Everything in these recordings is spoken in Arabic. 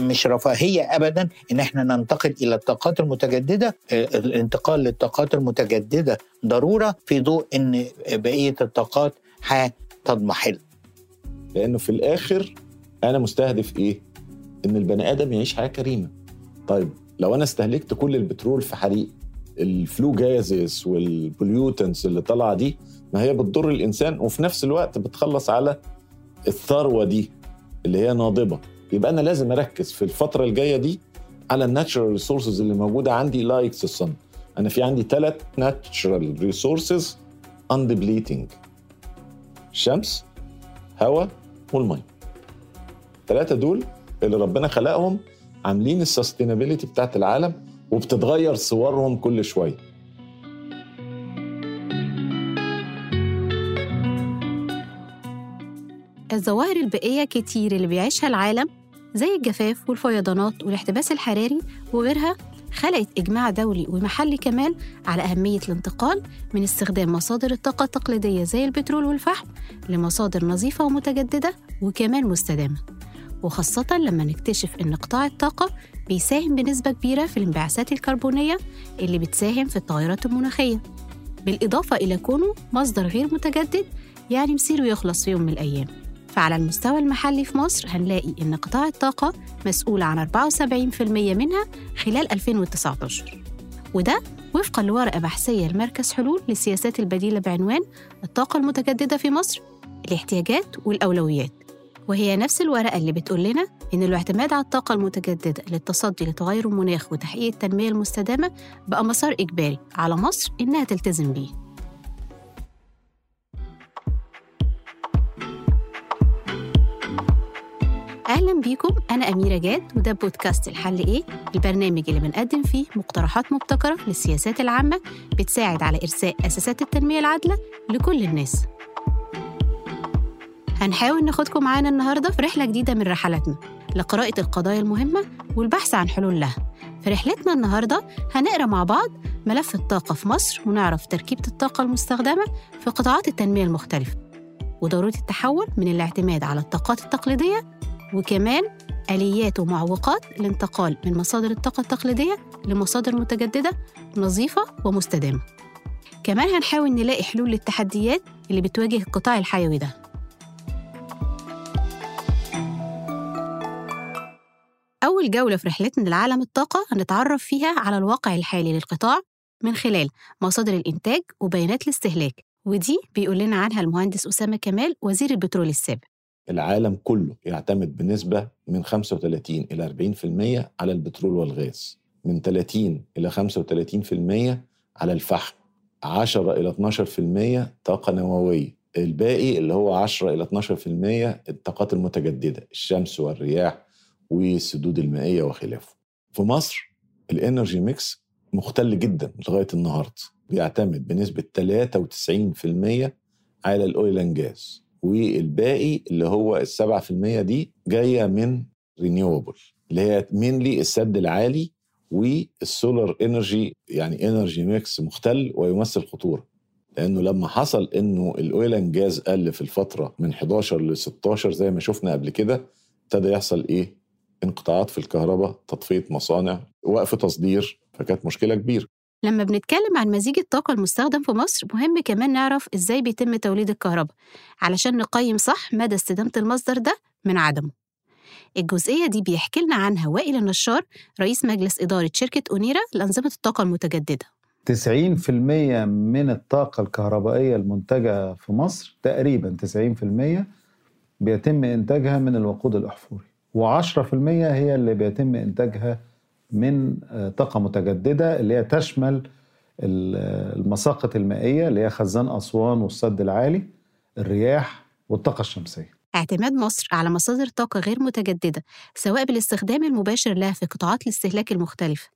مش رفاهية ابدا إن إحنا ننتقل إلى الطاقات المتجددة. الانتقال للطاقات المتجددة ضرورة في ضوء إن بقية الطاقات هتضمحل. لأنه في الآخر أنا مستهدف إيه؟ إن البني آدم يعيش حياة كريمة. طيب لو أنا استهلكت كل البترول في حريق ال flue gases وال pollutants اللي طالعة دي ما هي بتضر الإنسان وفي نفس الوقت بتخلص على الثروة دي اللي هي ناضبة. يبقى أنا لازم أركز في الفترة الجاية دي على ال natural resources اللي موجودة عندي like الـ sun. أنا في عندي ثلاث natural resources undepleting الشمس هواء والمية. الثلاثه دول اللي ربنا خلقهم عاملين ال sustainability بتاعت العالم وبتتغير صورهم كل شوية. الظواهر البيئية كتير اللي بيعيشها العالم زي الجفاف والفيضانات والاحتباس الحراري وغيرها خلقت إجماع دولي ومحلي كمان على أهمية الانتقال من استخدام مصادر الطاقة التقليدية زي البترول والفحم لمصادر نظيفة ومتجددة وكمان مستدامة. وخاصة لما نكتشف إن قطاع الطاقة بيساهم بنسبة كبيرة في الانبعاثات الكربونية اللي بتساهم في التغيرات المناخية. بالإضافة إلى كونه مصدر غير متجدد يعني مصيره يخلص في يوم من الأيام. فعلى المستوى المحلي في مصر هنلاقي إن قطاع الطاقة مسؤول عن 74% منها خلال 2019 وده وفقا لورقة بحثية لمركز حلول للسياسات البديلة بعنوان الطاقة المتجددة في مصر الاحتياجات والأولويات. وهي نفس الورقة اللي بتقول لنا إن الاعتماد على الطاقة المتجددة للتصدي لتغير المناخ وتحقيق التنمية المستدامة بقى مسار إجباري على مصر إنها تلتزم بيه. أهلا بيكم. أنا أميرة جاد وده بودكاست الحل إيه؟ البرنامج اللي بنقدم فيه مقترحات مبتكرة للسياسات العامة بتساعد على إرساء أساسات التنمية العادلة لكل الناس. هنحاول ناخدكم معانا النهاردة في رحلة جديدة من رحلاتنا لقراءة القضايا المهمة والبحث عن حلول لها. في رحلتنا النهاردة هنقرأ مع بعض ملف الطاقة في مصر ونعرف تركيبة الطاقة المستخدمة في قطاعات التنمية المختلفة وضرورة التحول من الاعتماد على الطاقات التقليدية وكمان آليات ومعوقات الانتقال من مصادر الطاقة التقليدية لمصادر متجددة نظيفة ومستدامة. كمان هنحاول نلاقي حلول للتحديات اللي بتواجه القطاع الحيوي ده. أول جولة في رحلتنا لعالم الطاقة هنتعرف فيها على الواقع الحالي للقطاع من خلال مصادر الإنتاج وبيانات الاستهلاك ودي بيقول لنا عنها المهندس أسامة كمال وزير البترول السابق. العالم كله يعتمد بنسبة من 35 إلى 40% على البترول والغاز من 30 إلى 35% على الفحم 10 إلى 12% طاقة نووية الباقي اللي هو 10 إلى 12% الطاقات المتجددة الشمس والرياح والسدود المائية وخلافه. في مصر ال energy mix مختل جدا لغاية النهاردة بيعتمد بنسبة 93% على ال oil gas. والباقي اللي هو السبعة في المية دي جاية من renewable اللي هي mainly السد العالي وال solar energy يعني energy mix مختل ويمثل خطورة لأنه لما حصل إنه ال oil gas قل في الفترة من 11 ل 16 زي ما شفنا قبل كده ابتدى يحصل إيه؟ انقطاعات في الكهرباء، تطفية مصانع، وقف تصدير، فكانت مشكلة كبيرة. لما بنتكلم عن مزيج الطاقة المستخدم في مصر مهم كمان نعرف إزاي بيتم توليد الكهرباء علشان نقيم صح مدى استدامة المصدر ده من عدمه. الجزئية دي بيحكي لنا عنها وائل النشار رئيس مجلس إدارة شركة أونيرا لأنظمة الطاقة المتجددة. 90% من الطاقة الكهربائية المنتجة في مصر تقريبا 90% بيتم إنتاجها من الوقود الأحفوري و10% هي اللي بيتم إنتاجها من طاقة متجددة اللي هي تشمل المساقط المائية اللي هي خزان أسوان والسد العالي الرياح والطاقة الشمسية. اعتماد مصر على مصادر طاقة غير متجددة سواء بالاستخدام المباشر لها في قطاعات الاستهلاك المختلفة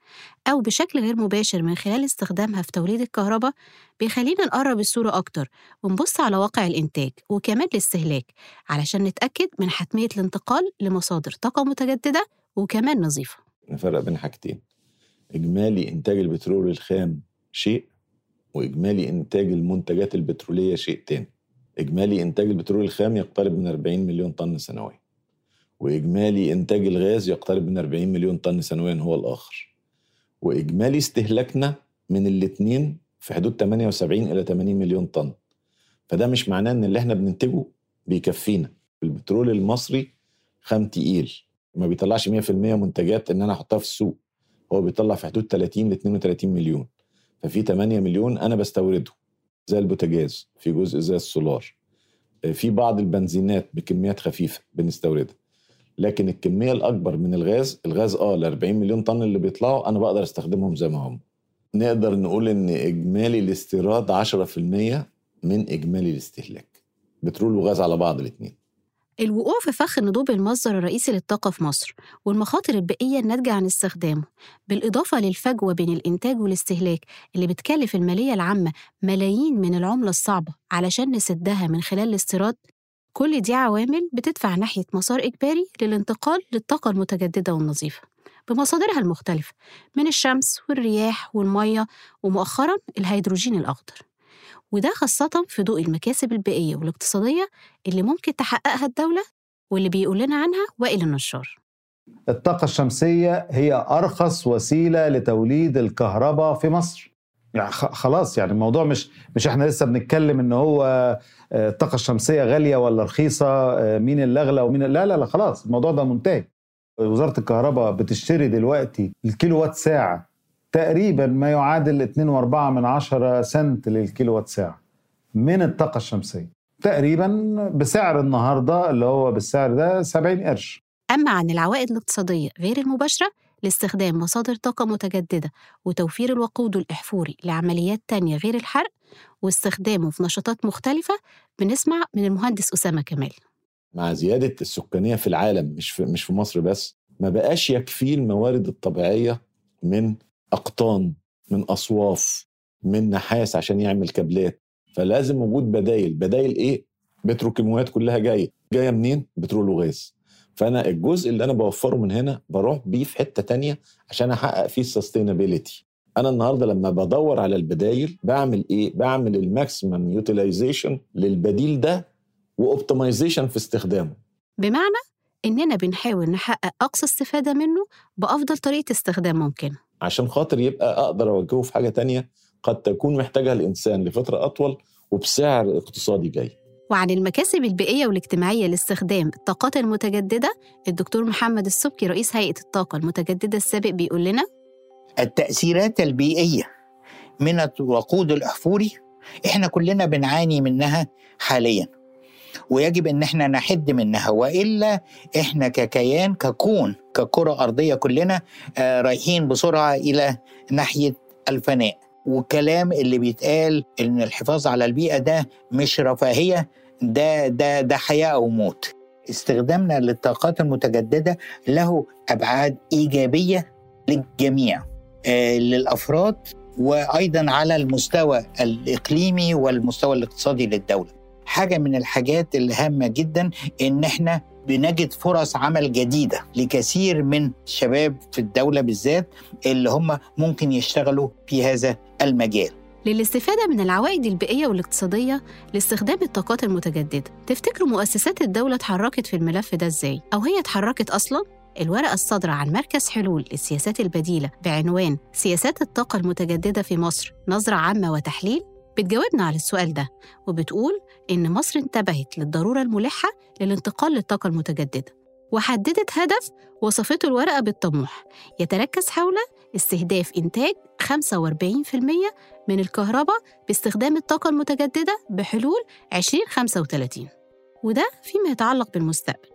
أو بشكل غير مباشر من خلال استخدامها في توليد الكهرباء بيخلينا نقرب الصورة أكتر ونبص على واقع الإنتاج وكمان الاستهلاك علشان نتأكد من حتمية الانتقال لمصادر طاقة متجددة وكمان نظيفة. نفرق بين حاجتين. إجمالي إنتاج البترول الخام شيء وإجمالي إنتاج المنتجات البترولية شيء تاني. إجمالي إنتاج البترول الخام يقترب من 40 مليون طن سنويا. وإجمالي إنتاج الغاز يقترب من 40 مليون طن سنويا هو الآخر. وإجمالي استهلاكنا من الاثنين في حدود 78 إلى 80 مليون طن. فده مش معناه إن اللي إحنا بننتجه بيكفينا. البترول المصري خام تقيل. ما بيطلعش 100% منتجات إن أنا أحطها في السوق. هو بيطلع في حدود 30 ل 32 مليون. ففي 8 مليون أنا بستورده زي البوتاجاز في جزء زي السولار. في بعض البنزينات بكميات خفيفة بنستوردها. لكن الكمية الأكبر من الغاز الغاز آه ال 40 مليون طن اللي بيطلعوا أنا بقدر أستخدمهم زي ما هم. نقدر نقول إن إجمالي الاستيراد 10% من إجمالي الاستهلاك. بترول وغاز على بعض الاثنين الوقوع في فخ النضوب المصدر الرئيسي للطاقة في مصر والمخاطر البيئية الناتجة عن استخدامه بالإضافة للفجوة بين الإنتاج والاستهلاك اللي بتكلف المالية العامة ملايين من العملة الصعبة علشان نسدها من خلال الاستيراد. كل دي عوامل بتدفع ناحية مسار إجباري للانتقال للطاقة المتجددة والنظيفة بمصادرها المختلفة من الشمس والرياح والمية ومؤخرا الهيدروجين الأخضر. وده خاصة في ضوء المكاسب البيئية والاقتصادية اللي ممكن تحققها الدولة واللي بيقول لنا عنها وائل النشار. الطاقة الشمسية هي أرخص وسيلة لتوليد الكهرباء في مصر. يعني خلاص يعني الموضوع مش مش إحنا لسه بنتكلم إن هو آه، الطاقة الشمسية غالية ولا رخيصة آه، مين اللي اغلى ومين لا لا لا خلاص الموضوع ده منتهي. وزارة الكهرباء بتشتري دلوقتي الكيلو وات ساعة تقريبا ما يعادل 2.4 من عشرة سنت للكيلو وات ساعة من الطاقة الشمسية. تقريبا بسعر النهاردة اللي هو بالسعر ده 70 قرش. أما عن العوائد الاقتصادية غير المباشرة لاستخدام مصادر طاقة متجددة وتوفير الوقود الإحفوري لعمليات تانية غير الحرق واستخدامه في نشاطات مختلفة بنسمع من المهندس أسامة كمال. مع زيادة السكانية في العالم مش في مش في مصر بس ما بقاش يكفيه الموارد الطبيعية من أقطان من أصواف من نحاس عشان يعمل كابلات. فلازم وجود بدايل. بدايل إيه؟ بتروكيماويات كلها جاية. جاية منين؟ بترول وغاز فأنا الجزء اللي أنا بوفره من هنا بروح بيه في حتة تانية عشان أحقق فيه ال sustainability أنا النهارده لما بدور على البدايل بعمل إيه؟ بعمل ال maximum utilization للبديل ده و optimization في استخدامه. بمعنى إننا بنحاول نحقق أقصى استفادة منه بأفضل طريقة استخدام ممكنة. عشان خاطر يبقى أقدر أوجهه في حاجة تانية قد تكون محتاجها الإنسان لفترة أطول وبسعر اقتصادي جاي وعن المكاسب البيئية والاجتماعية لاستخدام الطاقات المتجددة الدكتور محمد السبكي رئيس هيئة الطاقة المتجددة السابق بيقول لنا التأثيرات البيئية من الوقود الأحفوري إحنا كلنا بنعاني منها حاليا. ويجب إن إحنا نحد منها وإلا إحنا ككيان ككون ككرة أرضية كلنا آه، رايحين بسرعة إلى ناحية الفناء والكلام اللي بيتقال إن الحفاظ على البيئة ده مش رفاهية ده ده ده حياة أو موت استخدامنا للطاقات المتجددة له أبعاد إيجابية للجميع آه، للأفراد وأيضا على المستوى الإقليمي والمستوى الاقتصادي للدولة. حاجة من الحاجات الهامة جدا إن إحنا بنجد فرص عمل جديدة لكثير من الشباب في الدولة بالذات اللي هم ممكن يشتغلوا في هذا المجال. للاستفادة من العوائد البيئية والاقتصادية لاستخدام الطاقات المتجددة تفتكروا مؤسسات الدولة اتحركت في الملف ده إزاي؟ أو هي اتحركت أصلاً؟ الورقة الصادرة عن مركز حلول للسياسات البديلة بعنوان سياسات الطاقة المتجددة في مصر نظرة عامة وتحليل بتجاوبنا على السؤال ده وبتقول إن مصر انتبهت للضرورة الملحة للانتقال للطاقة المتجددة وحددت هدف وصفته الورقة بالطموح يتركز حول استهداف إنتاج 45% من الكهرباء باستخدام الطاقة المتجددة بحلول 2035 وده فيما يتعلق بالمستقبل.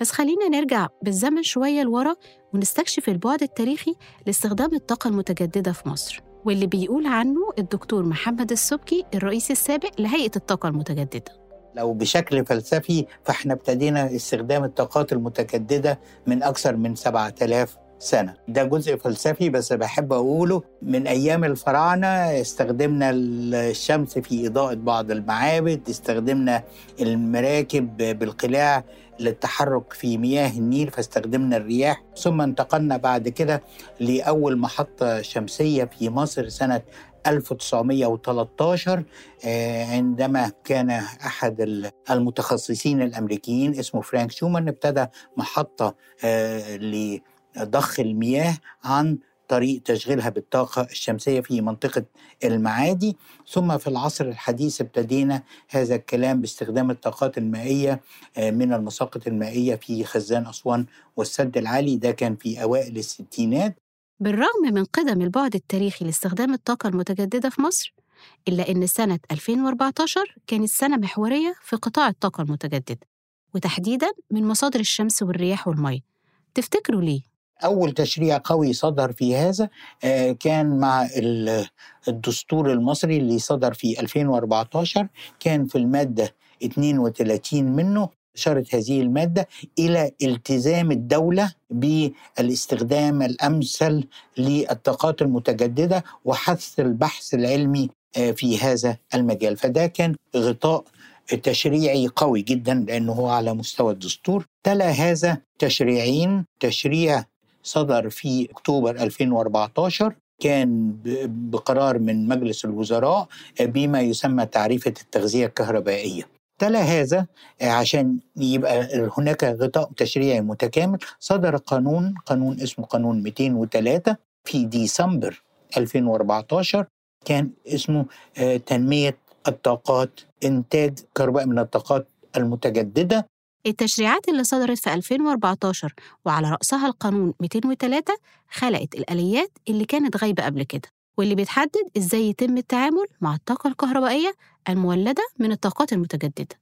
بس خلينا نرجع بالزمن شوية لورا ونستكشف البعد التاريخي لاستخدام الطاقة المتجددة في مصر. واللي بيقول عنه الدكتور محمد السبكي الرئيس السابق لهيئة الطاقة المتجددة. لو بشكل فلسفي فاحنا ابتدينا استخدام الطاقات المتجددة من أكثر من 7000 سنة. ده جزء فلسفي بس بحب أقوله. من أيام الفراعنة استخدمنا الشمس في إضاءة بعض المعابد استخدمنا المراكب بالقلاع للتحرك في مياه النيل فاستخدمنا الرياح. ثم انتقلنا بعد كده لأول محطة شمسية في مصر سنة 1913 آه، عندما كان أحد المتخصصين الأمريكيين اسمه فرانك شومان ابتدى محطة آه، لضخ المياه عن طريق تشغيلها بالطاقة الشمسية في منطقة المعادي. ثم في العصر الحديث ابتدينا هذا الكلام باستخدام الطاقات المائية آه، من المساقط المائية في خزان أسوان والسد العالي. ده كان في أوائل الستينات. بالرغم من قدم البعد التاريخي لاستخدام الطاقة المتجددة في مصر إلا إن سنة 2014 كانت سنة محورية في قطاع الطاقة المتجددة وتحديداً من مصادر الشمس والرياح والمية تفتكروا ليه؟ أول تشريع قوي صدر في هذا آه، كان مع ال- الدستور المصري اللي صدر في 2014 كان في المادة 32 منه أشارت هذه المادة إلى التزام الدولة بالاستخدام الأمثل للطاقات المتجددة وحث البحث العلمي آه، في هذا المجال. فده كان غطاء تشريعي قوي جدا لأنه هو على مستوى الدستور. تلا هذا تشريعين تشريع صدر في أكتوبر 2014 كان بقرار من مجلس الوزراء بما يسمى تعريفة التغذية الكهربائية. تلا هذا عشان يبقى هناك غطاء تشريعي متكامل. صدر قانون قانون اسمه قانون 203 في ديسمبر 2014 كان اسمه آه، تنمية الطاقات إنتاج كهرباء من الطاقات المتجددة. التشريعات اللي صدرت في 2014 وعلى رأسها القانون 203 خلقت الآليات اللي كانت غايبة قبل كده واللي بتحدد إزاي يتم التعامل مع الطاقة الكهربائية المولدة من الطاقات المتجددة.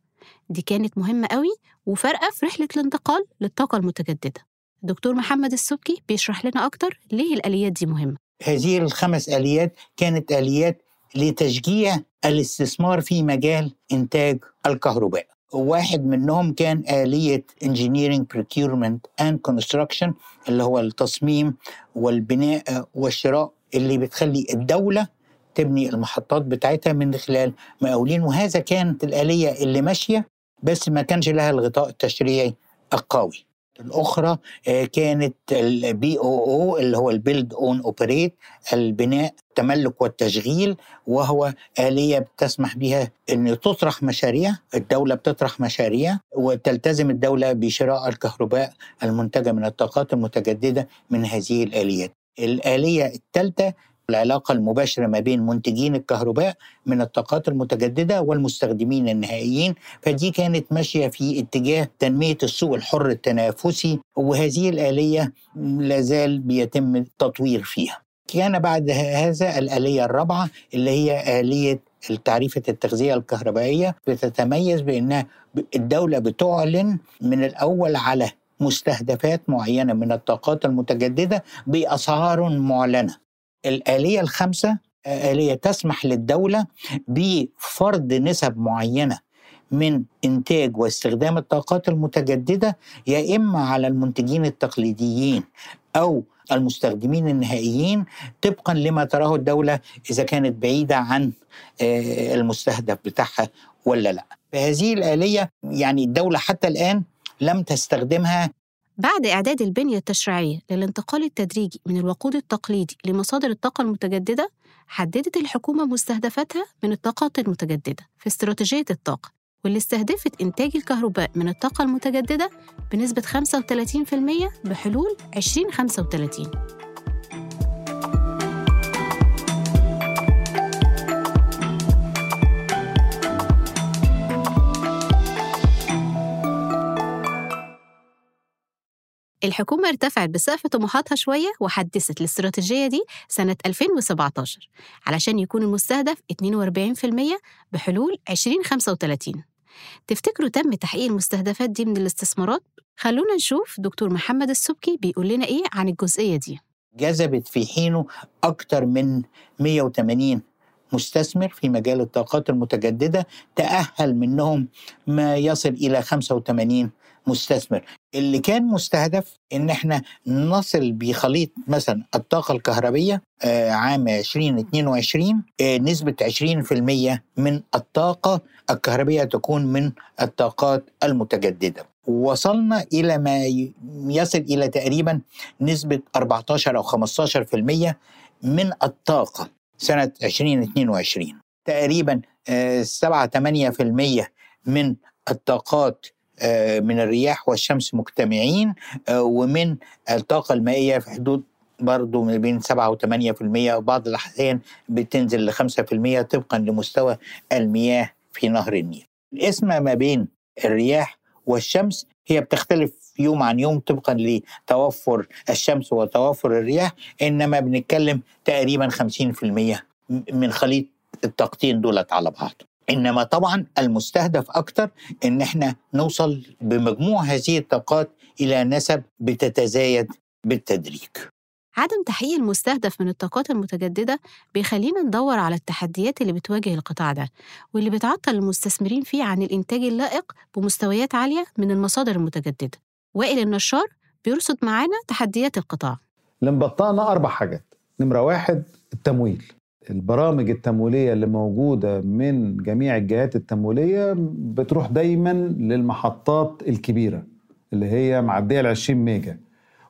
دي كانت مهمة قوي وفارقة في رحلة الانتقال للطاقة المتجددة. دكتور محمد السبكي بيشرح لنا أكتر ليه الآليات دي مهمة. هذه الخمس آليات كانت آليات لتشجيع الاستثمار في مجال إنتاج الكهرباء. واحد منهم كان آلية Engineering Procurement and Construction اللي هو التصميم والبناء والشراء اللي بتخلي الدولة تبني المحطات بتاعتها من خلال مقاولين. وهذا كانت الآلية اللي ماشية بس ما كانش لها الغطاء التشريعي القوي. الأخرى آه، كانت ال BOO اللي هو ال build own operate البناء التملك والتشغيل وهو آلية بتسمح بها أن تطرح مشاريع الدولة بتطرح مشاريع وتلتزم الدولة بشراء الكهرباء المنتجة من الطاقات المتجددة من هذه الآليات. الآلية الثالثة العلاقة المباشرة ما بين منتجين الكهرباء من الطاقات المتجددة والمستخدمين النهائيين. فدي كانت ماشية في اتجاه تنمية السوق الحر التنافسي وهذه الآلية لازال بيتم التطوير فيها. كان بعد هذا الآلية الرابعة اللي هي آلية تعريفة التغذية الكهربائية بتتميز بأنها الدولة بتعلن من الأول على مستهدفات معينة من الطاقات المتجددة بأسعار معلنة. الآلية الخامسة آلية تسمح للدولة بفرض نسب معينة من إنتاج واستخدام الطاقات المتجددة يا إما على المنتجين التقليديين أو المستخدمين النهائيين طبقا لما تراه الدولة إذا كانت بعيدة عن آه، المستهدف بتاعها ولا لأ. فهذه الآلية يعني الدولة حتى الآن لم تستخدمها بعد إعداد البنية التشريعية للانتقال التدريجي من الوقود التقليدي لمصادر الطاقة المتجددة حددت الحكومة مستهدفاتها من الطاقات المتجددة في استراتيجية الطاقة واللي استهدفت إنتاج الكهرباء من الطاقة المتجددة بنسبة 35% بحلول 2035 الحكومة ارتفعت بسقف طموحاتها شوية وحدثت الاستراتيجية دي سنة 2017 علشان يكون المستهدف 42% بحلول 2035 تفتكروا تم تحقيق المستهدفات دي من الاستثمارات؟ خلونا نشوف دكتور محمد السبكي بيقول لنا إيه عن الجزئية دي. جذبت في حينه أكثر من 180 مستثمر في مجال الطاقات المتجددة تأهل منهم ما يصل إلى 85 مستثمر. اللي كان مستهدف إن إحنا نصل بخليط مثلا الطاقة الكهربية آه، عام 2022 آه، نسبة 20% من الطاقة الكهربية تكون من الطاقات المتجددة. وصلنا إلى ما يصل إلى تقريبا نسبة 14 أو 15% من الطاقة سنة 2022 تقريبا 7 8% من الطاقات آه، من الرياح والشمس مجتمعين آه، ومن الطاقة المائية في حدود برضو ما بين 7 و 8% وبعض الأحيان بتنزل ل 5% طبقا لمستوى المياه في نهر النيل. القسمة ما بين الرياح والشمس هي بتختلف يوم عن يوم طبقا لتوفر الشمس وتوفر الرياح إنما بنتكلم تقريبا 50% من خليط الطاقتين دولت على بعض. إنما طبعا المستهدف أكتر إن إحنا نوصل بمجموع هذه الطاقات إلى نسب بتتزايد بالتدريج. عدم تحقيق المستهدف من الطاقات المتجددة بيخلينا ندور على التحديات اللي بتواجه القطاع ده واللي بتعطل المستثمرين فيه عن الإنتاج اللائق بمستويات عالية من المصادر المتجددة. وائل النشار بيرصد معانا تحديات القطاع. اللي مبطئنا أربع حاجات. نمرة واحد التمويل. البرامج التمويلية اللي موجودة من جميع الجهات التمويلية بتروح دايما للمحطات الكبيرة اللي هي معدية ال 20 ميجا.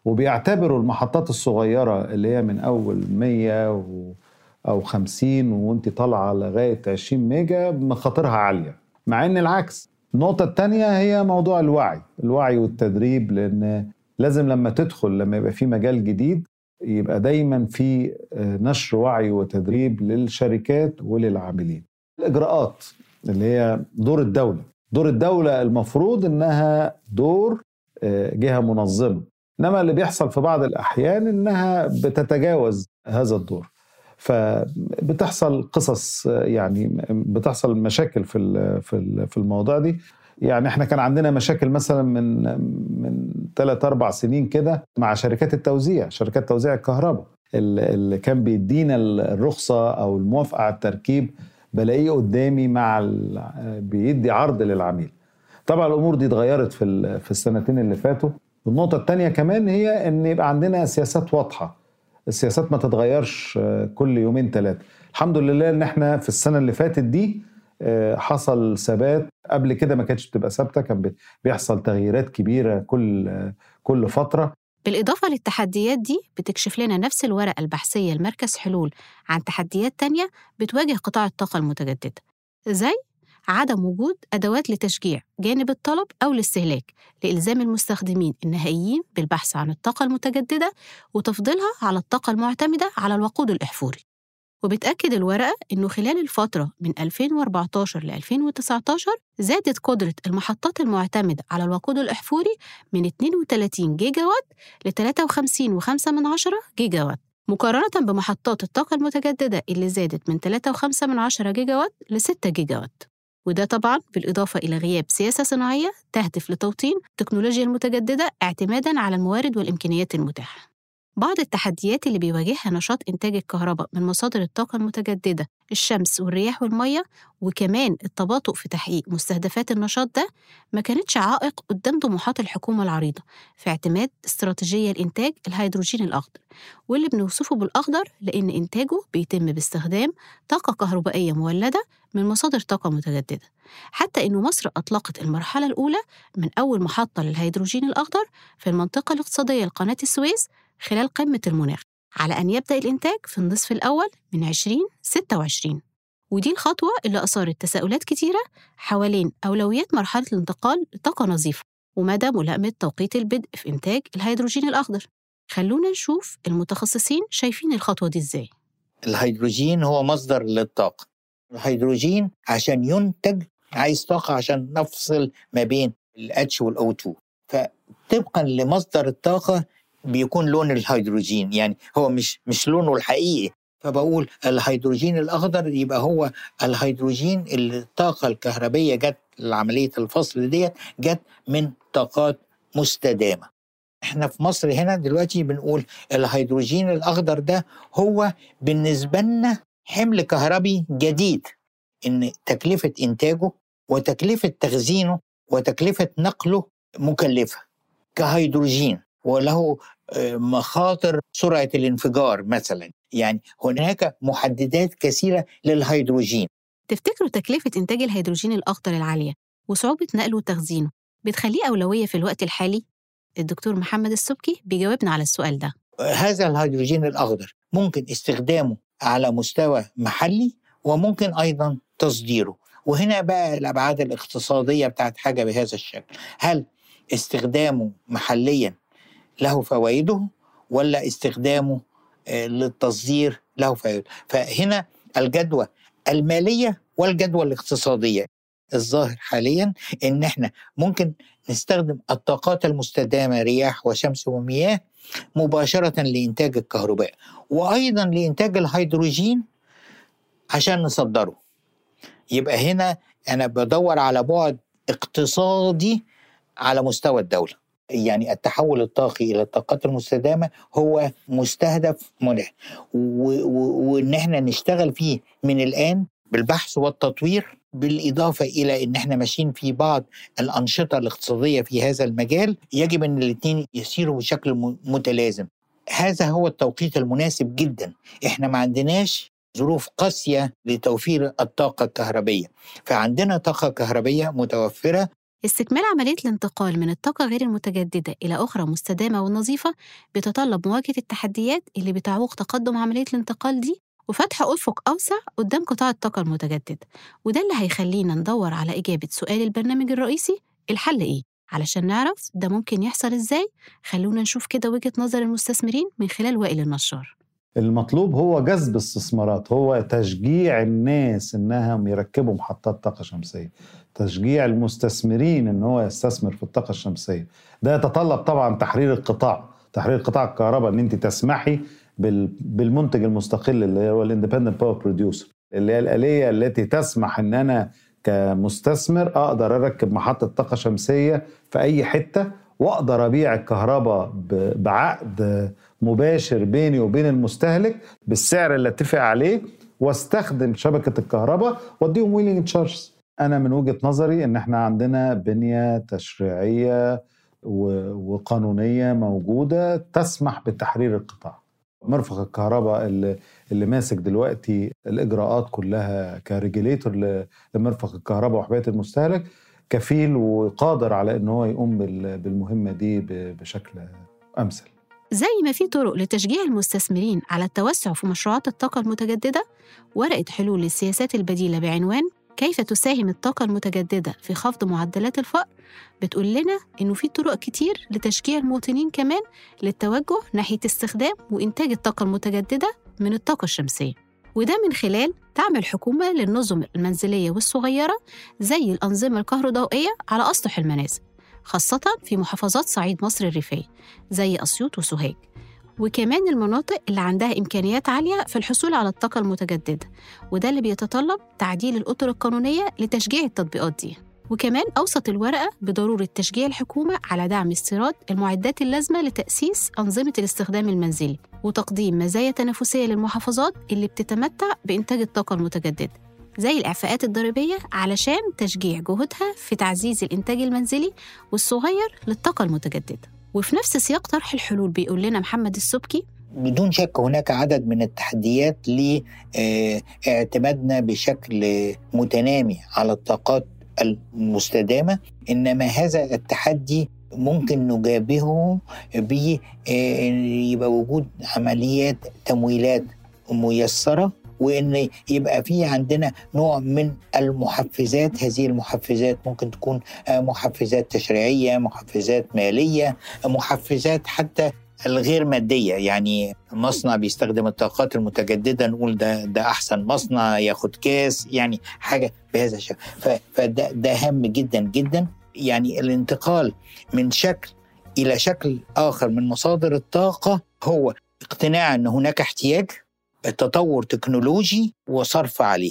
وبيعتبروا المحطات الصغيرة اللي هي من أول 100 و أو 50 وأنت طالعة لغاية 20 ميجا مخاطرها عالية. مع إن العكس. النقطة التانية هي موضوع الوعي. الوعي والتدريب لأن لازم لما تدخل لما يبقى في مجال جديد يبقى دايما في نشر وعي وتدريب للشركات وللعاملين. الإجراءات اللي هي دور الدولة. دور الدولة المفروض إنها دور جهة منظمة. إنما اللي بيحصل في بعض الأحيان إنها بتتجاوز هذا الدور. فبتحصل قصص يعني بتحصل مشاكل في في الموضوع دي. يعني إحنا كان عندنا مشاكل مثلا من من ثلاث أربع سنين كده مع شركات التوزيع شركات توزيع الكهرباء. اللي كان بيدينا الرخصة أو الموافقة على التركيب بلاقيه قدامي مع بيدي عرض للعميل. طبعا الأمور دي اتغيرت في في السنتين اللي فاتوا. النقطة الثانية كمان هي إن يبقى عندنا سياسات واضحة. السياسات ما تتغيرش كل يومين ثلاثة الحمد لله إن إحنا في السنة اللي فاتت دي حصل ثبات قبل كده ما كانتش بتبقى ثابتة كان بيحصل تغييرات كبيرة كل كل فترة. بالإضافة للتحديات دي بتكشف لنا نفس الورقة البحثية لمركز حلول عن تحديات تانية بتواجه قطاع الطاقة المتجددة زي عدم وجود أدوات لتشجيع جانب الطلب أو الاستهلاك لإلزام المستخدمين النهائيين بالبحث عن الطاقة المتجددة وتفضيلها على الطاقة المعتمدة على الوقود الإحفوري. وبتأكد الورقة إنه خلال الفترة من 2014 ل 2019 زادت قدرة المحطات المعتمدة على الوقود الإحفوري من 32 جيجا وات ل 53.5 من عشرة جيجا وات مقارنة بمحطات الطاقة المتجددة اللي زادت من 3.5 من عشرة جيجا وات ل 6 جيجا وات وده طبعا بالإضافة إلى غياب سياسة صناعية تهدف لتوطين التكنولوجيا المتجددة اعتمادا على الموارد والإمكانيات المتاحة. بعض التحديات اللي بيواجهها نشاط إنتاج الكهرباء من مصادر الطاقة المتجددة الشمس والرياح والمية وكمان التباطؤ في تحقيق مستهدفات النشاط ده ما كانتش عائق قدام طموحات الحكومة العريضة في اعتماد استراتيجية لإنتاج الهيدروجين الأخضر واللي بنوصفه بالأخضر لأن إنتاجه بيتم باستخدام طاقة كهربائية مولدة من مصادر طاقة متجددة. حتى إنه مصر أطلقت المرحلة الأولى من أول محطة للهيدروجين الأخضر في المنطقة الاقتصادية لقناة السويس خلال قمة المناخ على أن يبدأ الإنتاج في النصف الأول من 2026 ودي الخطوة اللي أثارت تساؤلات كتيرة حوالين أولويات مرحلة الانتقال لطاقة نظيفة ومدى ملائمة توقيت البدء في إنتاج الهيدروجين الأخضر. خلونا نشوف المتخصصين شايفين الخطوة دي إزاي. الهيدروجين هو مصدر للطاقة. الهيدروجين عشان ينتج عايز طاقة عشان نفصل ما بين ال H وال O 2 فطبقا لمصدر الطاقة بيكون لون الهيدروجين يعني هو مش مش لونه الحقيقي. فبقول الهيدروجين الأخضر يبقى هو الهيدروجين اللي الطاقة الكهربية جت لعملية الفصل ديت جت من طاقات مستدامة. إحنا في مصر هنا دلوقتي بنقول الهيدروجين الأخضر ده هو بالنسبة لنا حمل كهربي جديد إن تكلفة إنتاجه وتكلفة تخزينه وتكلفة نقله مكلفة كهيدروجين. وله مخاطر سرعة الانفجار مثلا. يعني هناك محددات كثيرة للهيدروجين. تفتكروا تكلفة إنتاج الهيدروجين الأخضر العالية وصعوبة نقله وتخزينه بتخليه أولوية في الوقت الحالي؟ الدكتور محمد السبكي بيجاوبنا على السؤال ده. هذا الهيدروجين الأخضر ممكن استخدامه على مستوى محلي وممكن أيضا تصديره. وهنا بقى الأبعاد الاقتصادية بتاعت حاجة بهذا الشكل. هل استخدامه محليا له فوائده ولا استخدامه آه، للتصدير له فوائده فهنا الجدوى المالية والجدوى الاقتصادية. الظاهر حاليا إن إحنا ممكن نستخدم الطاقات المستدامة رياح وشمس ومياه مباشرة لإنتاج الكهرباء وأيضا لإنتاج الهيدروجين عشان نصدره. يبقى هنا أنا بدور على بعد اقتصادي على مستوى الدولة. يعني التحول الطاقي إلى الطاقات المستدامة هو مستهدف ملح وإن إحنا نشتغل فيه من الآن بالبحث والتطوير بالإضافة إلى إن إحنا ماشيين في بعض الأنشطة الاقتصادية في هذا المجال يجب إن الاثنين يسيروا بشكل متلازم. هذا هو التوقيت المناسب جدا. إحنا ما عندناش ظروف قاسية لتوفير الطاقة الكهربية. فعندنا طاقة كهربية متوفرة استكمال عملية الانتقال من الطاقة غير المتجددة إلى أخرى مستدامة ونظيفة بيتطلب مواجهة التحديات اللي بتعوق تقدم عملية الانتقال دي وفتح أفق أوسع قدام قطاع الطاقة المتجددة وده اللي هيخلينا ندور على إجابة سؤال البرنامج الرئيسي الحل إيه؟ علشان نعرف ده ممكن يحصل إزاي. خلونا نشوف كده وجهة نظر المستثمرين من خلال وائل النشار. المطلوب هو جذب استثمارات هو تشجيع الناس إنهم يركبوا محطات طاقة شمسية. تشجيع المستثمرين إن هو يستثمر في الطاقة الشمسية. ده يتطلب طبعا تحرير القطاع تحرير قطاع الكهرباء إن أنت تسمحي بال- بالمنتج المستقل اللي هو ال independent power producer اللي هي الآلية التي تسمح إن أنا كمستثمر أقدر أركب محطة طاقة شمسية في أي حتة وأقدر أبيع الكهرباء بعقد مباشر بيني وبين المستهلك بالسعر اللي أتفق عليه وأستخدم شبكة الكهرباء وأديهم wheeling charges أنا من وجهة نظري إن إحنا عندنا بنية تشريعية وقانونية موجودة تسمح بتحرير القطاع. مرفق الكهرباء اللي, اللي ماسك دلوقتي الإجراءات كلها كريجليتور لمرفق الكهرباء وحماية المستهلك كفيل وقادر على إن هو يقوم بال- بالمهمة دي بشكل أمثل. زي ما في طرق لتشجيع المستثمرين على التوسع في مشروعات الطاقة المتجددة ورقة حلول للسياسات البديلة بعنوان كيف تساهم الطاقة المتجددة في خفض معدلات الفقر؟ بتقول لنا إنه في طرق كتير لتشجيع المواطنين كمان للتوجه ناحية استخدام وإنتاج الطاقة المتجددة من الطاقة الشمسية. وده من خلال دعم الحكومة للنظم المنزلية والصغيرة زي الأنظمة الكهروضوئية على أسطح المنازل خاصة في محافظات صعيد مصر الريفية زي أسيوط وسوهاج. وكمان المناطق اللي عندها إمكانيات عالية في الحصول على الطاقة المتجددة وده اللي بيتطلب تعديل الأطر القانونية لتشجيع التطبيقات دي. وكمان أوصت الورقة بضرورة تشجيع الحكومة على دعم استيراد المعدات اللازمة لتأسيس أنظمة الاستخدام المنزلي وتقديم مزايا تنافسية للمحافظات اللي بتتمتع بإنتاج الطاقة المتجددة زي الإعفاءات الضريبية علشان تشجيع جهودها في تعزيز الإنتاج المنزلي والصغير للطاقة المتجددة. وفي نفس سياق طرح الحلول بيقول لنا محمد السبكي بدون شك هناك عدد من التحديات لاعتمادنا بشكل متنامي على الطاقات المستدامة إنما هذا التحدي ممكن نجابهه ب يبقى وجود عمليات تمويلات ميسرة وإن يبقى في عندنا نوع من المحفزات. هذه المحفزات ممكن تكون محفزات تشريعية محفزات مالية محفزات حتى الغير مادية. يعني مصنع بيستخدم الطاقات المتجددة نقول ده ده أحسن مصنع ياخد كاس يعني حاجة بهذا الشكل. فده ده هام جدا جدا. يعني الانتقال من شكل إلى شكل آخر من مصادر الطاقة هو اقتناع إن هناك احتياج تطور تكنولوجي وصرف عليه.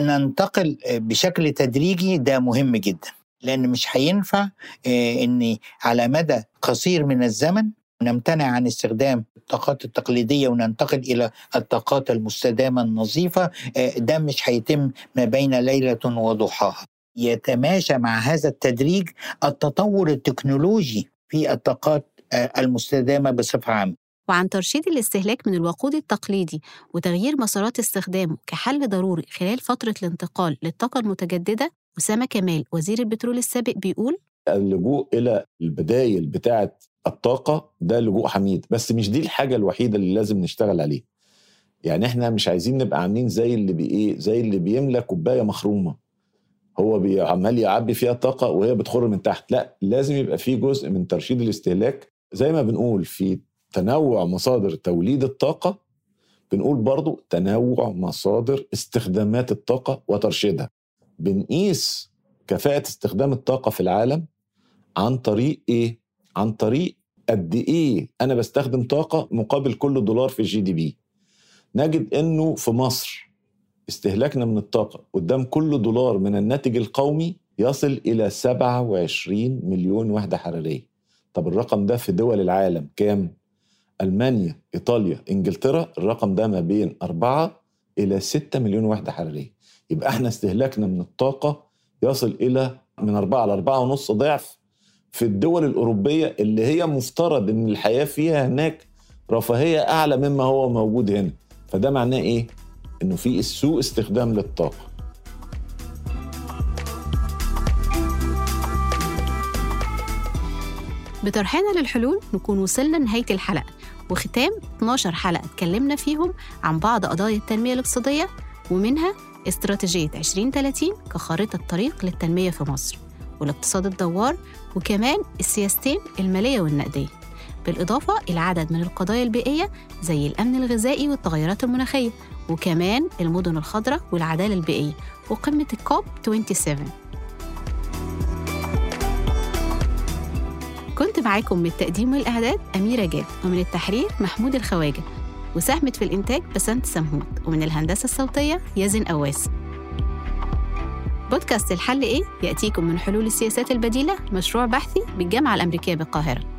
ننتقل بشكل تدريجي ده مهم جدا. لأن مش هينفع إن على مدى قصير من الزمن نمتنع عن استخدام الطاقات التقليدية وننتقل إلى الطاقات المستدامة النظيفة ده مش هيتم ما بين ليلة وضحاها. يتماشى مع هذا التدريج التطور التكنولوجي في الطاقات المستدامة بصفة عامة. وعن ترشيد الاستهلاك من الوقود التقليدي وتغيير مسارات استخدامه كحل ضروري خلال فترة الانتقال للطاقة المتجددة أسامة كمال وزير البترول السابق بيقول اللجوء إلى البدايل بتاعة الطاقة ده لجوء حميد بس مش دي الحاجة الوحيدة اللي لازم نشتغل عليها. يعني إحنا مش عايزين نبقى عاملين زي اللي بي إيه زي اللي بيملى كوباية مخرومة. هو عمال يعبي فيها طاقه وهي بتخر من تحت. لا لازم يبقى في جزء من ترشيد الاستهلاك. زي ما بنقول في تنوع مصادر توليد الطاقة بنقول برضو تنوع مصادر استخدامات الطاقة وترشيدها. بنقيس كفاءة استخدام الطاقة في العالم عن طريق إيه؟ عن طريق قد إيه أنا بستخدم طاقة مقابل كل دولار في الجي دي بي. نجد إنه في مصر استهلاكنا من الطاقة قدام كل دولار من الناتج القومي يصل إلى 27 مليون وحدة حرارية. طب الرقم ده في دول العالم كام؟ ألمانيا إيطاليا إنجلترا الرقم ده ما بين 4 إلى 6 مليون وحدة حرارية. يبقى إحنا استهلاكنا من الطاقة يصل إلى من 4 ل 4 ونص ضعف في الدول الأوروبية اللي هي مفترض إن الحياة فيها هناك رفاهية أعلى مما هو موجود هنا. فده معناه إيه؟ إنه في سوء استخدام للطاقة. بطرحنا للحلول نكون وصلنا لنهاية الحلقة. وختام 12 حلقة اتكلمنا فيهم عن بعض قضايا التنمية الاقتصادية ومنها استراتيجية 2030 كخارطة طريق للتنمية في مصر والاقتصاد الدوار وكمان السياستين المالية والنقدية بالإضافة إلى عدد من القضايا البيئية زي الأمن الغذائي والتغيرات المناخية وكمان المدن الخضراء والعدالة البيئية وقمة الكوب 27 كنت معاكم من التقديم والإعداد أميرة جاد ومن التحرير محمود الخواجة وساهمت في الإنتاج بسنت سمهوت ومن الهندسة الصوتية يزن أواس. بودكاست الحل إيه؟ يأتيكم من حلول السياسات البديلة مشروع بحثي بالجامعة الأمريكية بالقاهرة.